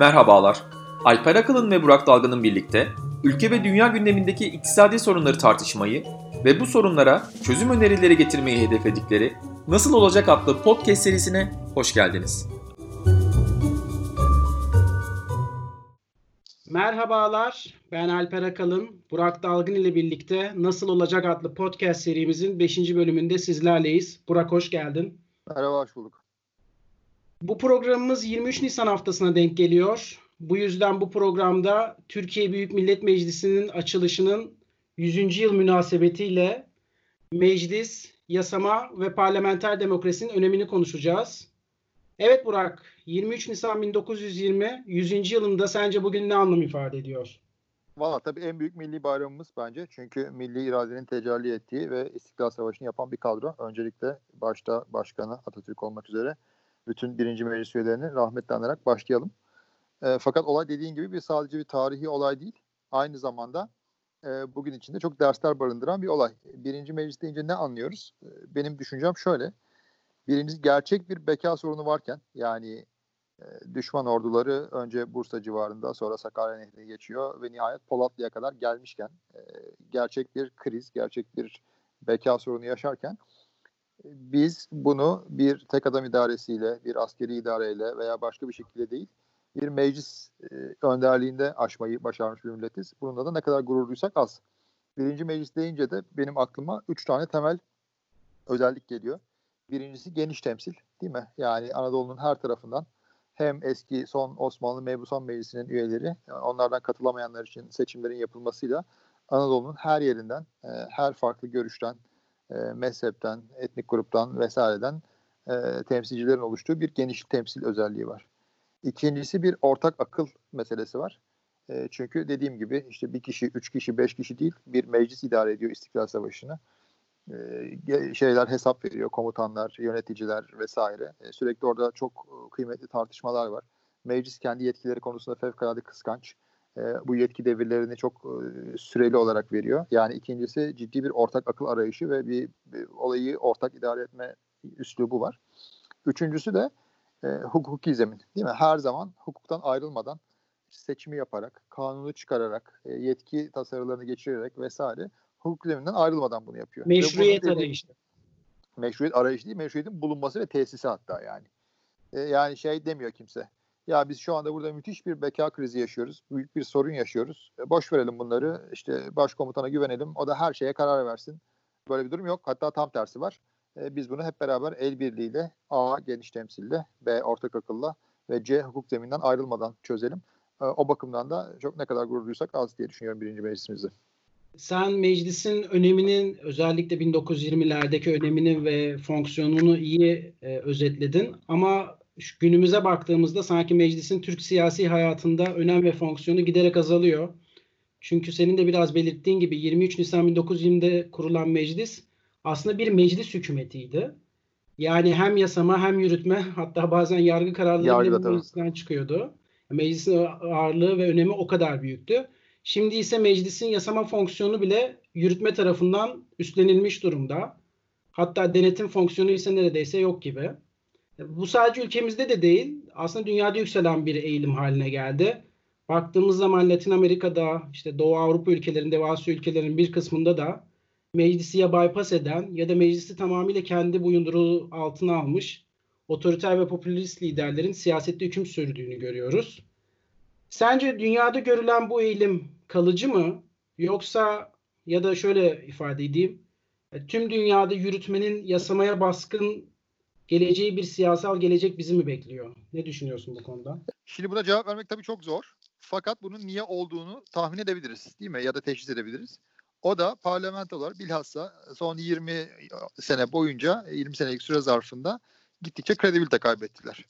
Merhabalar. Alper Akalın ve Burak Dalgın'ın birlikte ülke ve dünya gündemindeki iktisadi sorunları tartışmayı ve bu sorunlara çözüm önerileri getirmeyi hedefledikleri Nasıl Olacak adlı podcast serisine hoş geldiniz. Merhabalar, ben Alper Akalın. Burak Dalgın ile birlikte Nasıl Olacak adlı podcast serimizin 5. bölümünde sizlerleyiz. Burak hoş geldin. Merhaba, hoş bulduk. Bu programımız 23 Nisan haftasına denk geliyor. Bu yüzden bu programda Türkiye Büyük Millet Meclisi'nin açılışının 100. yıl münasebetiyle meclis, yasama ve parlamenter demokrasinin önemini konuşacağız. Evet Burak, 23 Nisan 1920 100. yılında sence bugün ne anlam ifade ediyor? Valla tabii en büyük milli bayramımız bence. Çünkü milli iradenin tecelli ettiği ve İstiklal Savaşı'nı yapan bir kadro. Öncelikle başta başkanı Atatürk olmak üzere bütün birinci meclis üyelerini rahmetle anarak başlayalım. E, fakat olay dediğin gibi bir sadece bir tarihi olay değil. Aynı zamanda e, bugün içinde çok dersler barındıran bir olay. Birinci meclis deyince ne anlıyoruz? E, benim düşüncem şöyle. Birincisi gerçek bir beka sorunu varken yani e, düşman orduları önce Bursa civarında sonra Sakarya Nehri'ne geçiyor ve nihayet Polatlı'ya kadar gelmişken e, gerçek bir kriz, gerçek bir beka sorunu yaşarken biz bunu bir tek adam idaresiyle, bir askeri idareyle veya başka bir şekilde değil, bir meclis e, önderliğinde aşmayı başarmış bir milletiz. Bununla da ne kadar gururluysak az. Birinci meclis deyince de benim aklıma üç tane temel özellik geliyor. Birincisi geniş temsil değil mi? Yani Anadolu'nun her tarafından hem eski son Osmanlı Mebusan Meclisi'nin üyeleri, onlardan katılamayanlar için seçimlerin yapılmasıyla Anadolu'nun her yerinden, e, her farklı görüşten, e, mezhepten, etnik gruptan vesaireden e, temsilcilerin oluştuğu bir geniş temsil özelliği var. İkincisi bir ortak akıl meselesi var. E, çünkü dediğim gibi işte bir kişi, üç kişi, beş kişi değil bir meclis idare ediyor İstiklal Savaşı'nı. E, şeyler hesap veriyor, komutanlar, yöneticiler vesaire. E, sürekli orada çok kıymetli tartışmalar var. Meclis kendi yetkileri konusunda fevkalade kıskanç e, bu yetki devirlerini çok e, süreli olarak veriyor. Yani ikincisi ciddi bir ortak akıl arayışı ve bir, bir olayı ortak idare etme üslubu var. Üçüncüsü de e, hukuki zemin değil mi? Her zaman hukuktan ayrılmadan seçimi yaparak, kanunu çıkararak, e, yetki tasarılarını geçirerek vesaire hukuk zeminden ayrılmadan bunu yapıyor. Meşruiyet arayışı. Meşruiyet arayışı değil, meşruiyetin bulunması ve tesisi hatta yani. E, yani şey demiyor kimse ya biz şu anda burada müthiş bir beka krizi yaşıyoruz. Büyük bir sorun yaşıyoruz. E, boş verelim bunları. İşte başkomutana güvenelim. O da her şeye karar versin. Böyle bir durum yok. Hatta tam tersi var. E, biz bunu hep beraber el birliğiyle A geniş temsille, B ortak akılla ve C hukuk zeminden ayrılmadan çözelim. E, o bakımdan da çok ne kadar gururluysak az diye düşünüyorum birinci meclisimizde. Sen meclisin öneminin özellikle 1920'lerdeki önemini ve fonksiyonunu iyi e, özetledin. Ama günümüze baktığımızda sanki meclisin Türk siyasi hayatında önem ve fonksiyonu giderek azalıyor. Çünkü senin de biraz belirttiğin gibi 23 Nisan 1920'de kurulan meclis aslında bir meclis hükümetiydi. Yani hem yasama hem yürütme hatta bazen yargı kararları meclisten çıkıyordu. Meclisin ağırlığı ve önemi o kadar büyüktü. Şimdi ise meclisin yasama fonksiyonu bile yürütme tarafından üstlenilmiş durumda. Hatta denetim fonksiyonu ise neredeyse yok gibi. Bu sadece ülkemizde de değil, aslında dünyada yükselen bir eğilim haline geldi. Baktığımız zaman Latin Amerika'da, işte Doğu Avrupa ülkelerinde ve Asya ülkelerinin bir kısmında da meclisi ya bypass eden ya da meclisi tamamıyla kendi boyunduruğu altına almış otoriter ve popülist liderlerin siyasette hüküm sürdüğünü görüyoruz. Sence dünyada görülen bu eğilim kalıcı mı? Yoksa ya da şöyle ifade edeyim, tüm dünyada yürütmenin yasamaya baskın geleceği bir siyasal gelecek bizi mi bekliyor? Ne düşünüyorsun bu konuda? Şimdi buna cevap vermek tabii çok zor. Fakat bunun niye olduğunu tahmin edebiliriz değil mi? Ya da teşhis edebiliriz. O da parlamentolar bilhassa son 20 sene boyunca 20 senelik süre zarfında gittikçe kredibilite kaybettiler.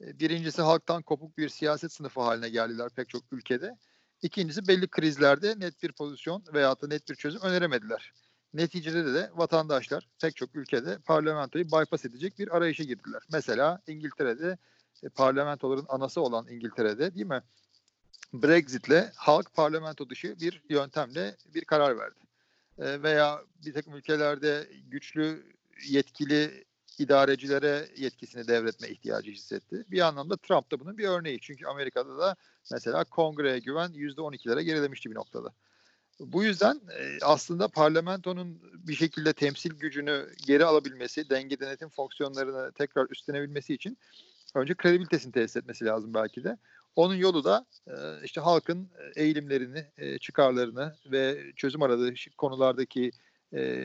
Birincisi halktan kopuk bir siyaset sınıfı haline geldiler pek çok ülkede. İkincisi belli krizlerde net bir pozisyon veya da net bir çözüm öneremediler. Neticede de vatandaşlar pek çok ülkede parlamentoyu bypass edecek bir arayışa girdiler. Mesela İngiltere'de e, parlamentoların anası olan İngiltere'de değil mi? Brexit'le halk parlamento dışı bir yöntemle bir karar verdi. E, veya bir takım ülkelerde güçlü yetkili idarecilere yetkisini devretme ihtiyacı hissetti. Bir anlamda Trump da bunun bir örneği. Çünkü Amerika'da da mesela kongreye güven %12'lere gerilemişti bir noktada. Bu yüzden e, aslında parlamentonun bir şekilde temsil gücünü geri alabilmesi, denge denetim fonksiyonlarını tekrar üstlenebilmesi için önce kredibilitesini tesis etmesi lazım belki de. Onun yolu da e, işte halkın eğilimlerini, e, çıkarlarını ve çözüm aradığı konulardaki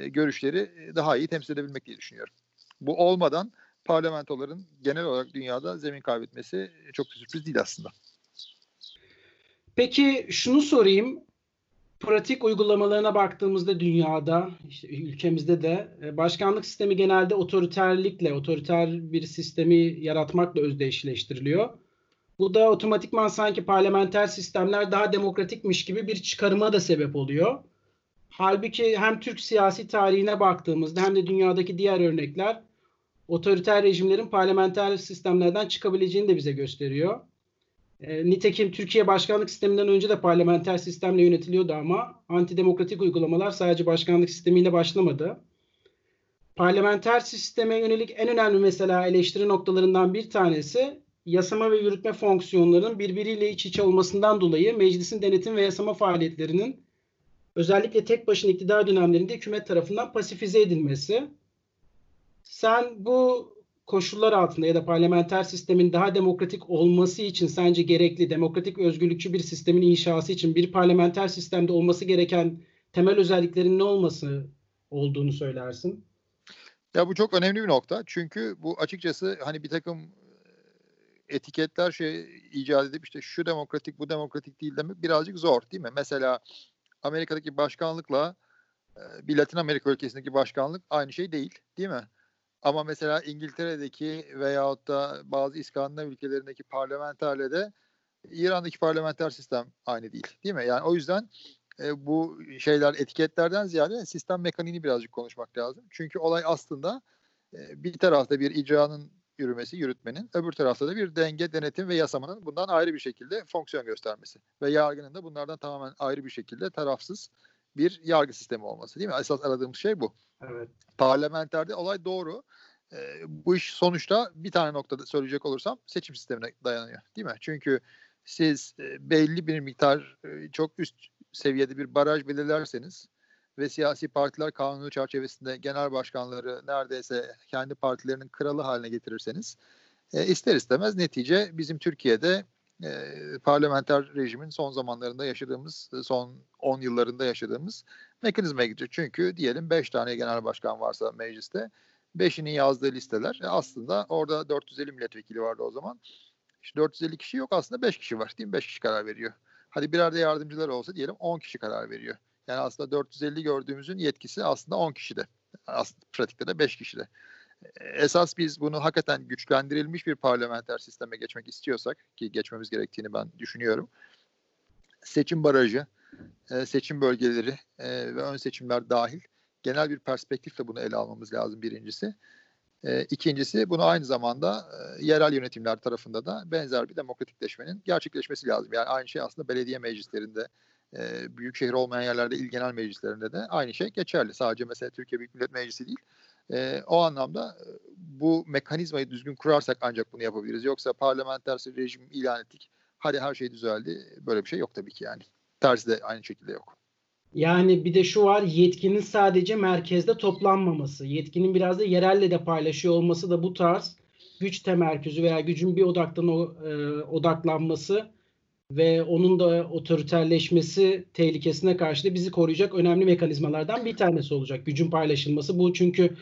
görüşleri daha iyi temsil edebilmek diye düşünüyorum. Bu olmadan parlamentoların genel olarak dünyada zemin kaybetmesi çok da sürpriz değil aslında. Peki şunu sorayım pratik uygulamalarına baktığımızda dünyada, işte ülkemizde de e, başkanlık sistemi genelde otoriterlikle, otoriter bir sistemi yaratmakla özdeşleştiriliyor. Bu da otomatikman sanki parlamenter sistemler daha demokratikmiş gibi bir çıkarıma da sebep oluyor. Halbuki hem Türk siyasi tarihine baktığımızda hem de dünyadaki diğer örnekler otoriter rejimlerin parlamenter sistemlerden çıkabileceğini de bize gösteriyor. E, nitekim Türkiye başkanlık sisteminden önce de parlamenter sistemle yönetiliyordu ama antidemokratik uygulamalar sadece başkanlık sistemiyle başlamadı. Parlamenter sisteme yönelik en önemli mesela eleştiri noktalarından bir tanesi yasama ve yürütme fonksiyonlarının birbiriyle iç içe olmasından dolayı meclisin denetim ve yasama faaliyetlerinin özellikle tek başına iktidar dönemlerinde hükümet tarafından pasifize edilmesi. Sen bu koşullar altında ya da parlamenter sistemin daha demokratik olması için sence gerekli demokratik özgürlükçü bir sistemin inşası için bir parlamenter sistemde olması gereken temel özelliklerin ne olması olduğunu söylersin? Ya bu çok önemli bir nokta. Çünkü bu açıkçası hani bir takım e, etiketler şey icat edip işte şu demokratik bu demokratik değil demek birazcık zor değil mi? Mesela Amerika'daki başkanlıkla e, bir Latin Amerika ülkesindeki başkanlık aynı şey değil değil mi? Ama mesela İngiltere'deki veyahut da bazı İskandinav ülkelerindeki parlamenterle de İran'daki parlamenter sistem aynı değil. Değil mi? Yani o yüzden e, bu şeyler etiketlerden ziyade sistem mekaniğini birazcık konuşmak lazım. Çünkü olay aslında e, bir tarafta bir icranın yürümesi, yürütmenin, öbür tarafta da bir denge, denetim ve yasamanın bundan ayrı bir şekilde fonksiyon göstermesi. Ve yargının da bunlardan tamamen ayrı bir şekilde tarafsız bir yargı sistemi olması değil mi? Esas aradığımız şey bu. Evet. Parlamenterde olay doğru. E, bu iş sonuçta bir tane noktada söyleyecek olursam seçim sistemine dayanıyor. Değil mi? Çünkü siz e, belli bir miktar e, çok üst seviyede bir baraj belirlerseniz ve siyasi partiler kanunu çerçevesinde genel başkanları neredeyse kendi partilerinin kralı haline getirirseniz e, ister istemez netice bizim Türkiye'de e, parlamenter rejimin son zamanlarında yaşadığımız, son 10 yıllarında yaşadığımız mekanizmaya gidecek. Çünkü diyelim 5 tane genel başkan varsa mecliste, 5'inin yazdığı listeler e aslında orada 450 milletvekili vardı o zaman. İşte 450 kişi yok aslında 5 kişi var değil mi? 5 kişi karar veriyor. Hadi birer de yardımcılar olsa diyelim 10 kişi karar veriyor. Yani aslında 450 gördüğümüzün yetkisi aslında 10 kişide. Aslında pratikte de 5 kişide esas biz bunu hakikaten güçlendirilmiş bir parlamenter sisteme geçmek istiyorsak ki geçmemiz gerektiğini ben düşünüyorum. Seçim barajı, e, seçim bölgeleri e, ve ön seçimler dahil genel bir perspektifle bunu ele almamız lazım birincisi. E, ikincisi bunu aynı zamanda yerel yönetimler tarafında da benzer bir demokratikleşmenin gerçekleşmesi lazım. Yani aynı şey aslında belediye meclislerinde, büyük şehir olmayan yerlerde il genel meclislerinde de aynı şey geçerli. Sadece mesela Türkiye Büyük Millet Meclisi değil, e, o anlamda bu mekanizmayı düzgün kurarsak ancak bunu yapabiliriz. Yoksa parlamenter rejim ilan ettik. Hadi her şey düzeldi. Böyle bir şey yok tabii ki yani. Tersi de aynı şekilde yok. Yani bir de şu var yetkinin sadece merkezde toplanmaması. Yetkinin biraz da yerelle de paylaşıyor olması da bu tarz güç temerküzü veya gücün bir odaktan o, e, odaklanması ve onun da otoriterleşmesi tehlikesine karşı da bizi koruyacak önemli mekanizmalardan bir tanesi olacak. Gücün paylaşılması bu çünkü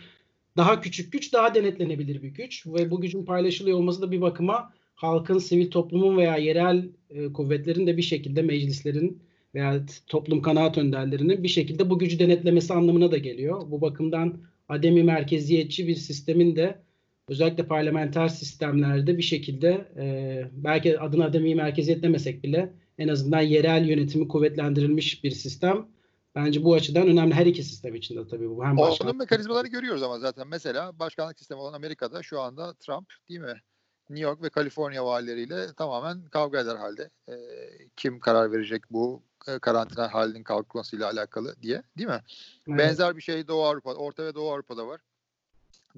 daha küçük güç daha denetlenebilir bir güç ve bu gücün paylaşılıyor olması da bir bakıma halkın, sivil toplumun veya yerel e, kuvvetlerin de bir şekilde meclislerin veya toplum kanaat önderlerinin bir şekilde bu gücü denetlemesi anlamına da geliyor. Bu bakımdan ademi merkeziyetçi bir sistemin de özellikle parlamenter sistemlerde bir şekilde e, belki adına ademi merkeziyet demesek bile en azından yerel yönetimi kuvvetlendirilmiş bir sistem Bence bu açıdan önemli her iki sistem için de tabii bu. Hem başkan... Onun mekanizmaları görüyoruz ama zaten. Mesela başkanlık sistemi olan Amerika'da şu anda Trump değil mi? New York ve Kaliforniya valileriyle tamamen kavga eder halde. E, kim karar verecek bu e, karantina halinin kalkmasıyla alakalı diye değil mi? Evet. Benzer bir şey Doğu Avrupa, Orta ve Doğu Avrupa'da var.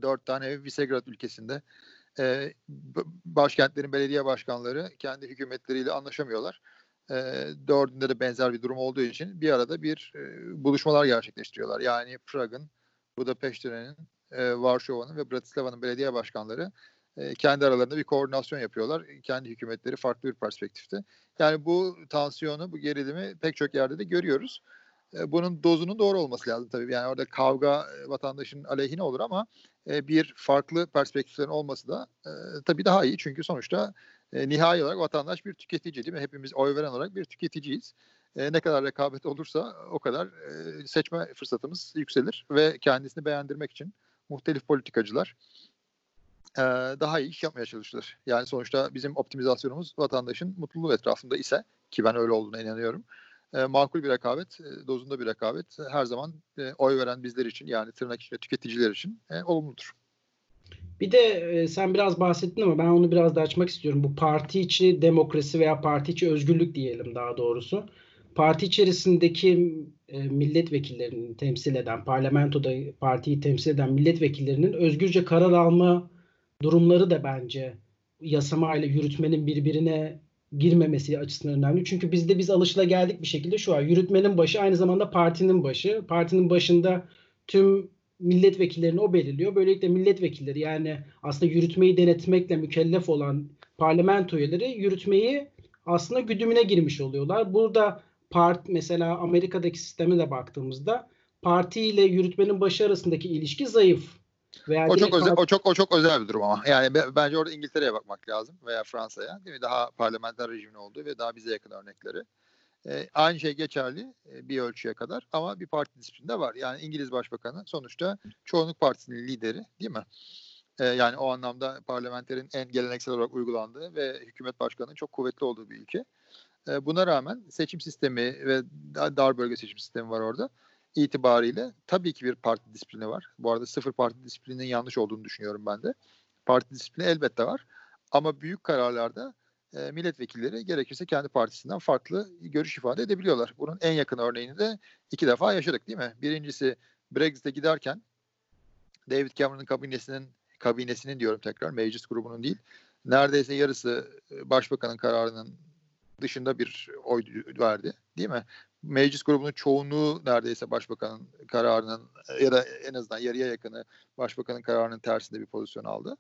dört tane Visegrad ülkesinde e, başkentlerin belediye başkanları kendi hükümetleriyle anlaşamıyorlar. E, dördünde de benzer bir durum olduğu için bir arada bir e, buluşmalar gerçekleştiriyorlar. Yani Prag'ın, Budapeşte'nin, e, Varşova'nın ve Bratislava'nın belediye başkanları e, kendi aralarında bir koordinasyon yapıyorlar. Kendi hükümetleri farklı bir perspektifte. Yani bu tansiyonu, bu gerilimi pek çok yerde de görüyoruz. E, bunun dozunun doğru olması lazım tabii. Yani orada kavga e, vatandaşın aleyhine olur ama e, bir farklı perspektiflerin olması da tabii daha iyi. Çünkü sonuçta nihai olarak vatandaş bir tüketici değil mi? Hepimiz oy veren olarak bir tüketiciyiz. Ne kadar rekabet olursa o kadar seçme fırsatımız yükselir ve kendisini beğendirmek için muhtelif politikacılar daha iyi iş yapmaya çalışılır. Yani sonuçta bizim optimizasyonumuz vatandaşın mutluluğu etrafında ise ki ben öyle olduğuna inanıyorum. E, makul bir rekabet, e, dozunda bir rekabet her zaman e, oy veren bizler için yani tırnak içinde tüketiciler için e, olumludur. Bir de e, sen biraz bahsettin ama ben onu biraz da açmak istiyorum. Bu parti içi demokrasi veya parti içi özgürlük diyelim daha doğrusu. Parti içerisindeki e, milletvekillerinin temsil eden, parlamentoda partiyi temsil eden milletvekillerinin özgürce karar alma durumları da bence yasama ile yürütmenin birbirine girmemesi açısından önemli. Çünkü bizde biz alışılageldik bir şekilde şu an yürütmenin başı aynı zamanda partinin başı. Partinin başında tüm milletvekillerini o belirliyor. Böylelikle milletvekilleri yani aslında yürütmeyi denetmekle mükellef olan parlamento üyeleri yürütmeyi aslında güdümüne girmiş oluyorlar. Burada part mesela Amerika'daki sisteme de baktığımızda parti ile yürütmenin başı arasındaki ilişki zayıf. Veya o çok özel, o çok o çok özel bir durum ama. Yani bence orada İngiltere'ye bakmak lazım veya Fransa'ya. Değil mi? Daha parlamenter rejimin olduğu ve daha bize yakın örnekleri. E, aynı şey geçerli e, bir ölçüye kadar ama bir parti disiplinde var. Yani İngiliz Başbakanı sonuçta çoğunluk partisinin lideri değil mi? E, yani o anlamda parlamenterin en geleneksel olarak uygulandığı ve hükümet başkanının çok kuvvetli olduğu bir ülke. E, buna rağmen seçim sistemi ve dar bölge seçim sistemi var orada itibariyle tabii ki bir parti disiplini var. Bu arada sıfır parti disiplininin yanlış olduğunu düşünüyorum ben de. Parti disiplini elbette var. Ama büyük kararlarda e, milletvekilleri gerekirse kendi partisinden farklı görüş ifade edebiliyorlar. Bunun en yakın örneğini de iki defa yaşadık değil mi? Birincisi Brexit'e giderken David Cameron'ın kabinesinin kabinesinin diyorum tekrar meclis grubunun değil neredeyse yarısı e, başbakanın kararının dışında bir oy verdi değil mi? Meclis grubunun çoğunluğu neredeyse başbakanın kararının ya da en azından yarıya yakını başbakanın kararının tersinde bir pozisyon aldı.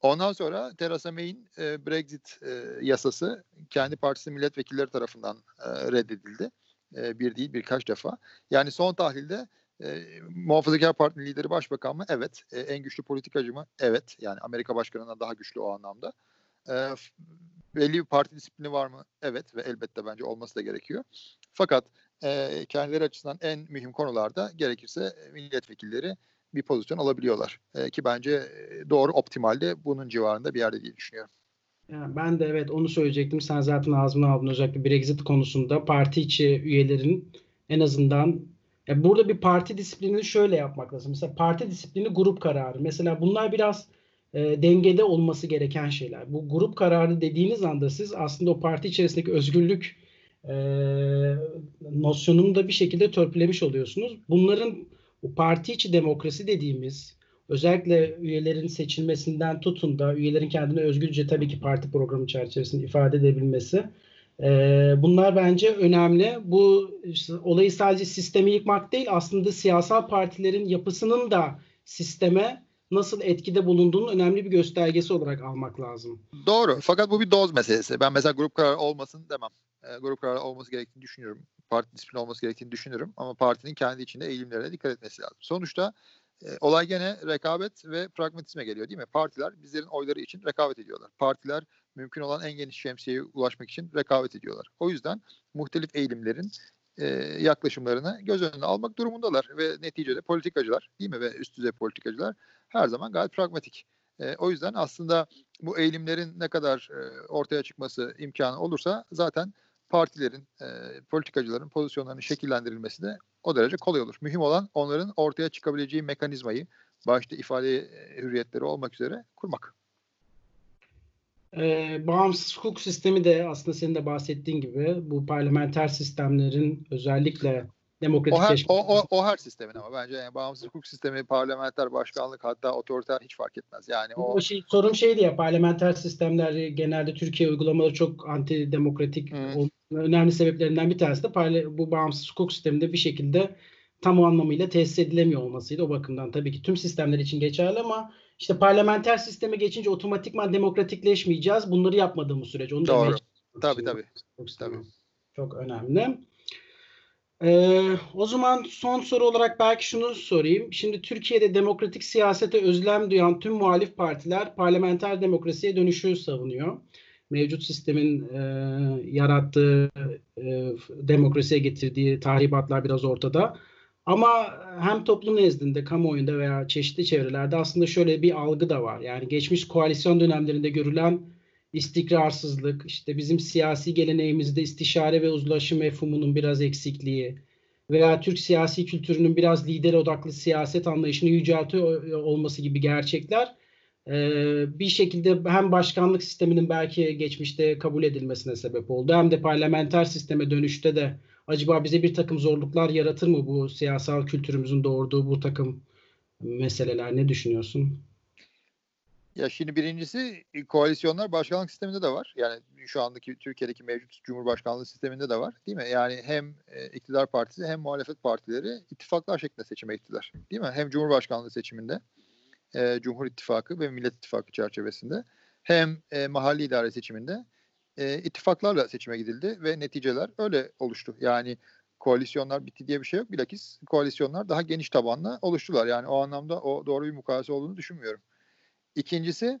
Ondan sonra Theresa May'in e, Brexit e, yasası kendi partisi milletvekilleri tarafından e, reddedildi. E, bir değil birkaç defa. Yani son tahlilde e, Muhafazakar Parti lideri başbakan mı? Evet. E, en güçlü politikacı mı? Evet. Yani Amerika başkanından daha güçlü o anlamda. E, belli bir parti disiplini var mı? Evet ve elbette bence olması da gerekiyor. Fakat e, kendileri açısından en mühim konularda gerekirse milletvekilleri bir pozisyon alabiliyorlar. E, ki bence doğru optimalde bunun civarında bir yerde diye düşünüyorum. Yani ben de evet onu söyleyecektim. Sen zaten ağzımdan aldın özellikle Brexit konusunda parti içi üyelerin en azından ya burada bir parti disiplinini şöyle yapmak lazım. Mesela parti disiplini grup kararı. Mesela bunlar biraz e, dengede olması gereken şeyler. Bu grup kararı dediğiniz anda siz aslında o parti içerisindeki özgürlük e, nosyonunu da bir şekilde törpülemiş oluyorsunuz. Bunların parti içi demokrasi dediğimiz özellikle üyelerin seçilmesinden tutun da üyelerin kendini özgürce tabii ki parti programı çerçevesinde ifade edebilmesi e, bunlar bence önemli. Bu işte, olayı sadece sistemi yıkmak değil aslında siyasal partilerin yapısının da sisteme nasıl etkide bulunduğunun önemli bir göstergesi olarak almak lazım. Doğru. Fakat bu bir doz meselesi. Ben mesela grup kararı olmasın demem. E, grup kararı olması gerektiğini düşünüyorum. Parti disiplini olması gerektiğini düşünüyorum. Ama partinin kendi içinde eğilimlerine dikkat etmesi lazım. Sonuçta e, olay gene rekabet ve pragmatizme geliyor değil mi? Partiler bizlerin oyları için rekabet ediyorlar. Partiler mümkün olan en geniş şemsiyeye ulaşmak için rekabet ediyorlar. O yüzden muhtelif eğilimlerin e, yaklaşımlarını göz önüne almak durumundalar ve neticede politikacılar değil mi ve üst düzey politikacılar her zaman gayet pragmatik. E, o yüzden aslında bu eğilimlerin ne kadar e, ortaya çıkması imkanı olursa zaten partilerin, e, politikacıların pozisyonlarının şekillendirilmesi de o derece kolay olur. Mühim olan onların ortaya çıkabileceği mekanizmayı başta ifade e, hürriyetleri olmak üzere kurmak. Ee, bağımsız hukuk sistemi de aslında senin de bahsettiğin gibi bu parlamenter sistemlerin özellikle Demokratik o her, o, o, o her sistemin ama bence yani bağımsız hukuk sistemi, parlamenter başkanlık hatta otoriter hiç fark etmez. Yani o, o şey, sorun şeydi ya parlamenter sistemler genelde Türkiye uygulamaları çok anti demokratik hmm. Önemli sebeplerinden bir tanesi de bu bağımsız hukuk sisteminde bir şekilde tam o anlamıyla tesis edilemiyor olmasıydı. O bakımdan tabii ki tüm sistemler için geçerli ama işte parlamenter sisteme geçince otomatikman demokratikleşmeyeceğiz. Bunları yapmadığımız sürece. Onu Doğru. Tabii tabii. Çok, tabii. Çok önemli. Ee, o zaman son soru olarak belki şunu sorayım. Şimdi Türkiye'de demokratik siyasete özlem duyan tüm muhalif partiler parlamenter demokrasiye dönüşü savunuyor. Mevcut sistemin e, yarattığı e, demokrasiye getirdiği tahribatlar biraz ortada. Ama hem toplum nezdinde, kamuoyunda veya çeşitli çevrelerde aslında şöyle bir algı da var. Yani geçmiş koalisyon dönemlerinde görülen istikrarsızlık, işte bizim siyasi geleneğimizde istişare ve uzlaşı mefhumunun biraz eksikliği veya Türk siyasi kültürünün biraz lider odaklı siyaset anlayışını yüceltiyor olması gibi gerçekler bir şekilde hem başkanlık sisteminin belki geçmişte kabul edilmesine sebep oldu hem de parlamenter sisteme dönüşte de acaba bize bir takım zorluklar yaratır mı bu siyasal kültürümüzün doğurduğu bu takım meseleler ne düşünüyorsun? Ya şimdi birincisi e, koalisyonlar başkanlık sisteminde de var. Yani şu andaki Türkiye'deki mevcut cumhurbaşkanlığı sisteminde de var. Değil mi? Yani hem e, iktidar partisi hem muhalefet partileri ittifaklar şeklinde seçime gittiler. Değil mi? Hem cumhurbaşkanlığı seçiminde e, Cumhur İttifakı ve Millet İttifakı çerçevesinde hem e, mahalli idare seçiminde e, ittifaklarla seçime gidildi ve neticeler öyle oluştu. Yani koalisyonlar bitti diye bir şey yok. Bilakis koalisyonlar daha geniş tabanla oluştular. Yani o anlamda o doğru bir mukayese olduğunu düşünmüyorum. İkincisi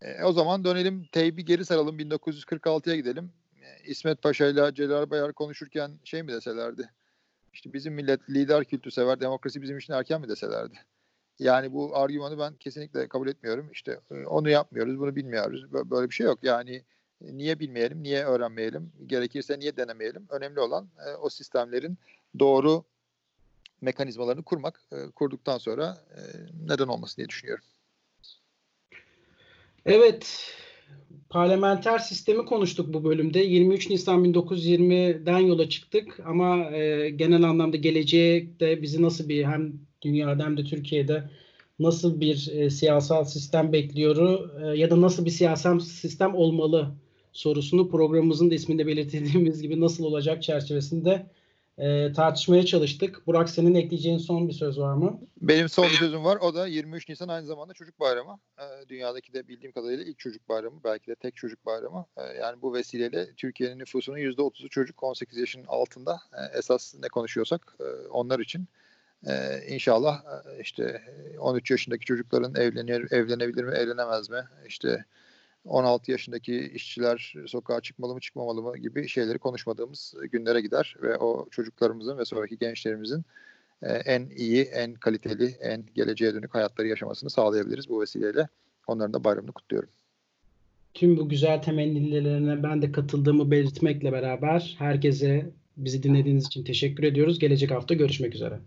e, o zaman dönelim teybi geri saralım 1946'ya gidelim. E, İsmet Paşa ile Celal Bayar konuşurken şey mi deselerdi? İşte bizim millet lider kültü sever, demokrasi bizim için erken mi deselerdi? Yani bu argümanı ben kesinlikle kabul etmiyorum. İşte e, onu yapmıyoruz, bunu bilmiyoruz. Böyle bir şey yok. Yani e, niye bilmeyelim, niye öğrenmeyelim, gerekirse niye denemeyelim? Önemli olan e, o sistemlerin doğru mekanizmalarını kurmak. Kurduktan sonra neden olmasın diye düşünüyorum. Evet, parlamenter sistemi konuştuk bu bölümde. 23 Nisan 1920'den yola çıktık ama e, genel anlamda gelecekte bizi nasıl bir hem dünyada hem de Türkiye'de nasıl bir e, siyasal sistem bekliyor e, ya da nasıl bir siyasal sistem olmalı sorusunu programımızın da isminde belirttiğimiz gibi nasıl olacak çerçevesinde e, tartışmaya çalıştık. Burak senin ekleyeceğin son bir söz var mı? Benim son bir sözüm var. O da 23 Nisan aynı zamanda çocuk bayramı. E, dünyadaki de bildiğim kadarıyla ilk çocuk bayramı. Belki de tek çocuk bayramı. E, yani bu vesileyle Türkiye'nin nüfusunun %30'u çocuk 18 yaşın altında. E, esas ne konuşuyorsak e, onlar için. Ee, inşallah e, işte 13 yaşındaki çocukların evlenir, evlenebilir mi, evlenemez mi? İşte 16 yaşındaki işçiler sokağa çıkmalı mı çıkmamalı mı gibi şeyleri konuşmadığımız günlere gider ve o çocuklarımızın ve sonraki gençlerimizin e, en iyi, en kaliteli, en geleceğe dönük hayatları yaşamasını sağlayabiliriz bu vesileyle. Onların da bayramını kutluyorum. Tüm bu güzel temennilerine ben de katıldığımı belirtmekle beraber herkese bizi dinlediğiniz için teşekkür ediyoruz. Gelecek hafta görüşmek üzere.